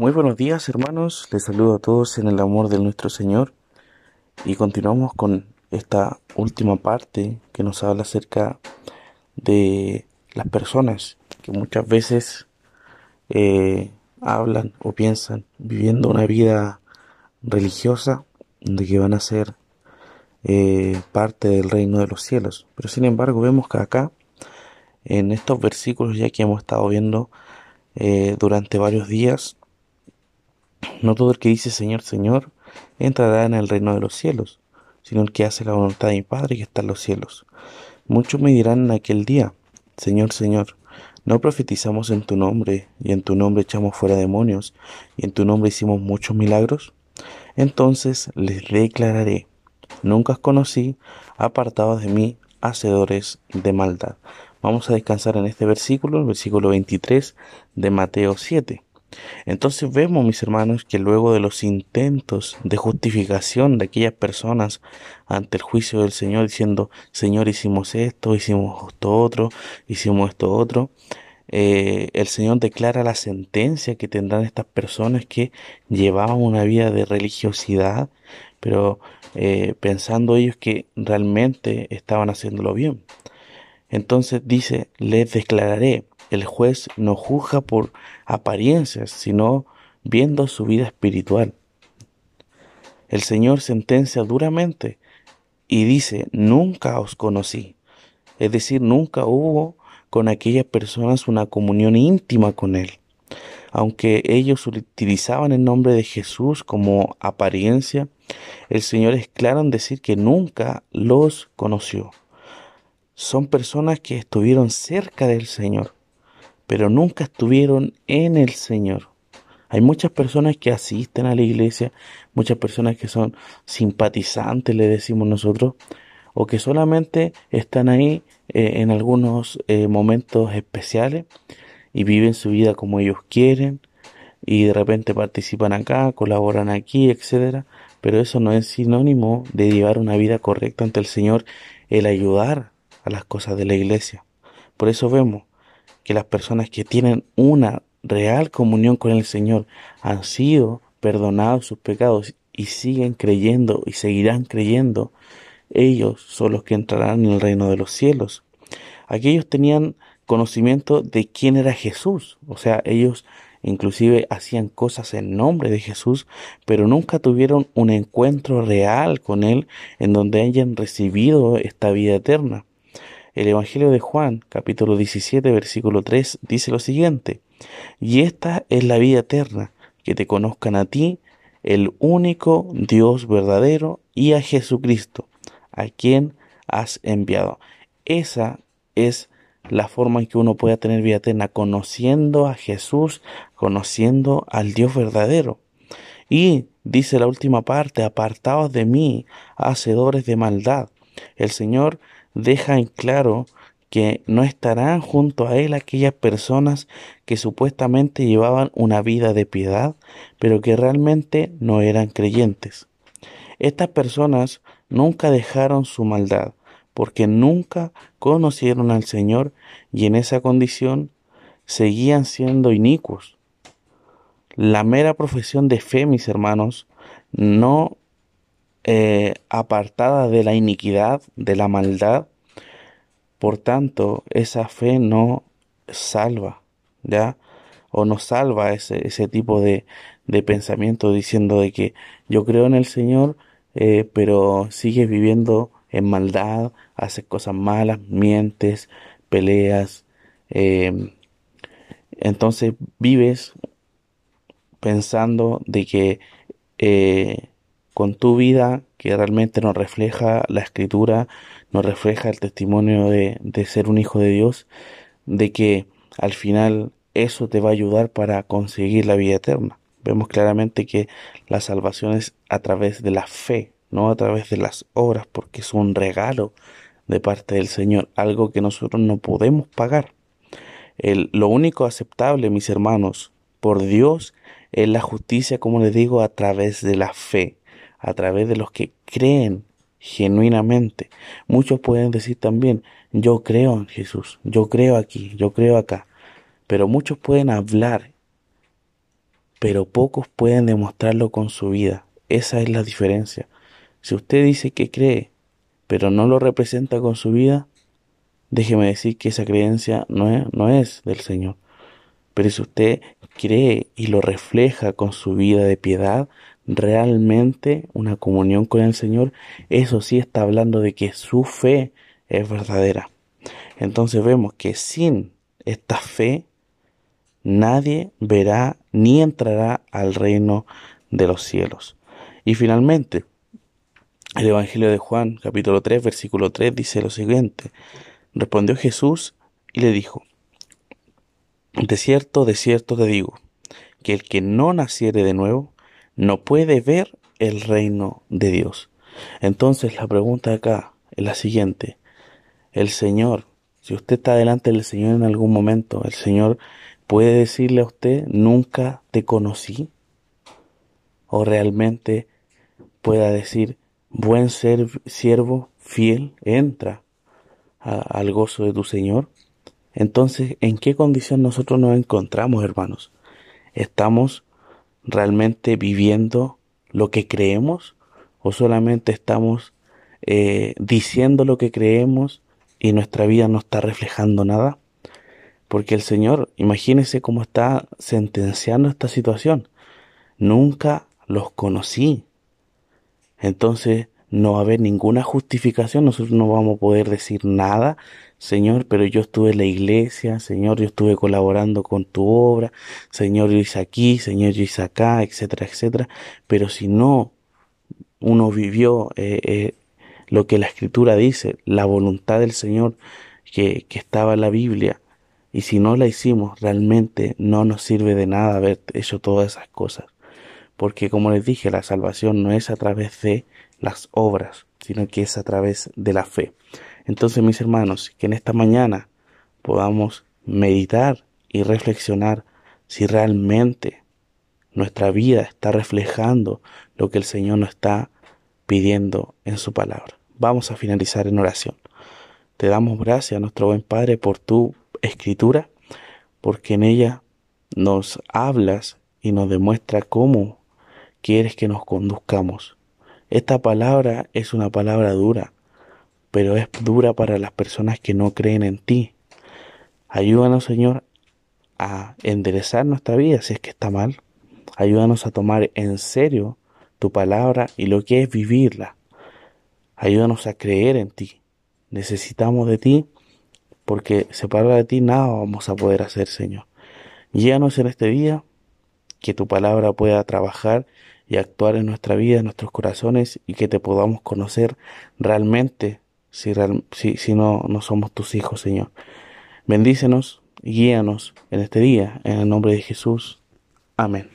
Muy buenos días hermanos, les saludo a todos en el amor de nuestro Señor y continuamos con esta última parte que nos habla acerca de las personas que muchas veces eh, hablan o piensan viviendo una vida religiosa de que van a ser eh, parte del reino de los cielos. Pero sin embargo vemos que acá, en estos versículos ya que hemos estado viendo eh, durante varios días, no todo el que dice Señor, Señor, entrará en el reino de los cielos, sino el que hace la voluntad de mi Padre que está en los cielos. Muchos me dirán en aquel día, Señor, Señor, ¿no profetizamos en tu nombre, y en tu nombre echamos fuera demonios, y en tu nombre hicimos muchos milagros? Entonces les declararé, nunca os conocí, apartados de mí, hacedores de maldad. Vamos a descansar en este versículo, el versículo 23 de Mateo 7. Entonces vemos, mis hermanos, que luego de los intentos de justificación de aquellas personas ante el juicio del Señor, diciendo, Señor, hicimos esto, hicimos esto otro, hicimos esto otro, eh, el Señor declara la sentencia que tendrán estas personas que llevaban una vida de religiosidad, pero eh, pensando ellos que realmente estaban haciéndolo bien. Entonces dice, les declararé, el juez no juzga por apariencias, sino viendo su vida espiritual. El Señor sentencia duramente y dice, nunca os conocí. Es decir, nunca hubo con aquellas personas una comunión íntima con Él. Aunque ellos utilizaban el nombre de Jesús como apariencia, el Señor es claro en decir que nunca los conoció. Son personas que estuvieron cerca del Señor, pero nunca estuvieron en el Señor. Hay muchas personas que asisten a la iglesia, muchas personas que son simpatizantes, le decimos nosotros, o que solamente están ahí eh, en algunos eh, momentos especiales y viven su vida como ellos quieren y de repente participan acá, colaboran aquí, etcétera, pero eso no es sinónimo de llevar una vida correcta ante el Señor, el ayudar a las cosas de la iglesia. Por eso vemos que las personas que tienen una real comunión con el Señor han sido perdonados sus pecados y siguen creyendo y seguirán creyendo, ellos son los que entrarán en el reino de los cielos. Aquellos tenían conocimiento de quién era Jesús, o sea, ellos inclusive hacían cosas en nombre de Jesús, pero nunca tuvieron un encuentro real con Él en donde hayan recibido esta vida eterna. El Evangelio de Juan, capítulo 17, versículo 3, dice lo siguiente, y esta es la vida eterna, que te conozcan a ti, el único Dios verdadero, y a Jesucristo, a quien has enviado. Esa es la forma en que uno pueda tener vida eterna, conociendo a Jesús, conociendo al Dios verdadero. Y dice la última parte, apartados de mí, hacedores de maldad. El Señor deja en claro que no estarán junto a él aquellas personas que supuestamente llevaban una vida de piedad, pero que realmente no eran creyentes. Estas personas nunca dejaron su maldad, porque nunca conocieron al Señor y en esa condición seguían siendo inicuos. La mera profesión de fe, mis hermanos, no eh, apartada de la iniquidad, de la maldad. Por tanto, esa fe no salva, ¿ya? O no salva ese, ese tipo de, de, pensamiento diciendo de que yo creo en el Señor, eh, pero sigues viviendo en maldad, haces cosas malas, mientes, peleas. Eh, entonces vives pensando de que eh, con tu vida que realmente nos refleja la escritura, nos refleja el testimonio de, ser un hijo de Dios, de que al final eso te va a ayudar para conseguir la vida eterna. Vemos claramente que la salvación es a través de la fe, no a través de las obras, porque es un regalo de parte del Señor, algo que nosotros no podemos pagar. El, lo único aceptable, mis hermanos, por Dios es la justicia, como les digo, a través de la fe a través de los que creen genuinamente. Muchos pueden decir también, yo creo en Jesús, yo creo aquí, yo creo acá. Pero muchos pueden hablar pero pocos pueden demostrarlo con su vida. Esa es la diferencia. Si usted dice que cree, pero no lo representa con su vida, déjeme decir que esa creencia no es, no es del Señor. Pero si usted cree y lo refleja con su vida de piedad, realmente una comunión con el Señor, eso sí está hablando de que su fe es verdadera. Entonces vemos que sin esta fe nadie verá ni entrará al reino de los cielos. Y finalmente, el Evangelio de Juan, capítulo 3, versículo 3, dice lo siguiente. Respondió Jesús y le dijo, De cierto, de cierto te digo, que el que no naciere de nuevo, no puede ver el reino de Dios. Entonces la pregunta acá es la siguiente. El Señor, si usted está delante del Señor en algún momento, el Señor puede decirle a usted, nunca te conocí. O realmente pueda decir, buen siervo, fiel, entra al gozo de tu Señor. Entonces, ¿en qué condición nosotros nos encontramos, hermanos? ¿Estamos realmente viviendo lo que creemos o solamente estamos eh, diciendo lo que creemos y nuestra vida no está reflejando nada? Porque el Señor, imagínese cómo está sentenciando esta situación. Nunca los conocí. Entonces no va a haber ninguna justificación, nosotros no vamos a poder decir nada Señor, pero yo estuve en la iglesia, Señor, yo estuve colaborando con tu obra, Señor, yo hice aquí, Señor, yo hice acá, etcétera, etcétera. Pero si no uno vivió eh, eh, lo que la escritura dice, la voluntad del Señor que, que estaba en la Biblia, y si no la hicimos, realmente no nos sirve de nada haber hecho todas esas cosas. Porque como les dije, la salvación no es a través de las obras, sino que es a través de la fe. Entonces, mis hermanos, que en esta mañana podamos meditar y reflexionar si realmente nuestra vida está reflejando lo que el Señor nos está pidiendo en su palabra. Vamos a finalizar en oración. Te damos gracias, nuestro buen Padre, por tu escritura, porque en ella nos hablas y nos demuestra cómo quieres que nos conduzcamos. Esta palabra es una palabra dura, pero es dura para las personas que no creen en ti. Ayúdanos, Señor, a enderezar nuestra vida si es que está mal. Ayúdanos a tomar en serio tu palabra y lo que es vivirla. Ayúdanos a creer en ti. Necesitamos de ti porque separado de ti nada vamos a poder hacer, Señor. Guíanos en este día, que tu palabra pueda trabajar y actuar en nuestra vida, en nuestros corazones y que te podamos conocer realmente si, si, si no, no somos tus hijos, Señor. Bendícenos y guíanos en este día, en el nombre de Jesús. Amén.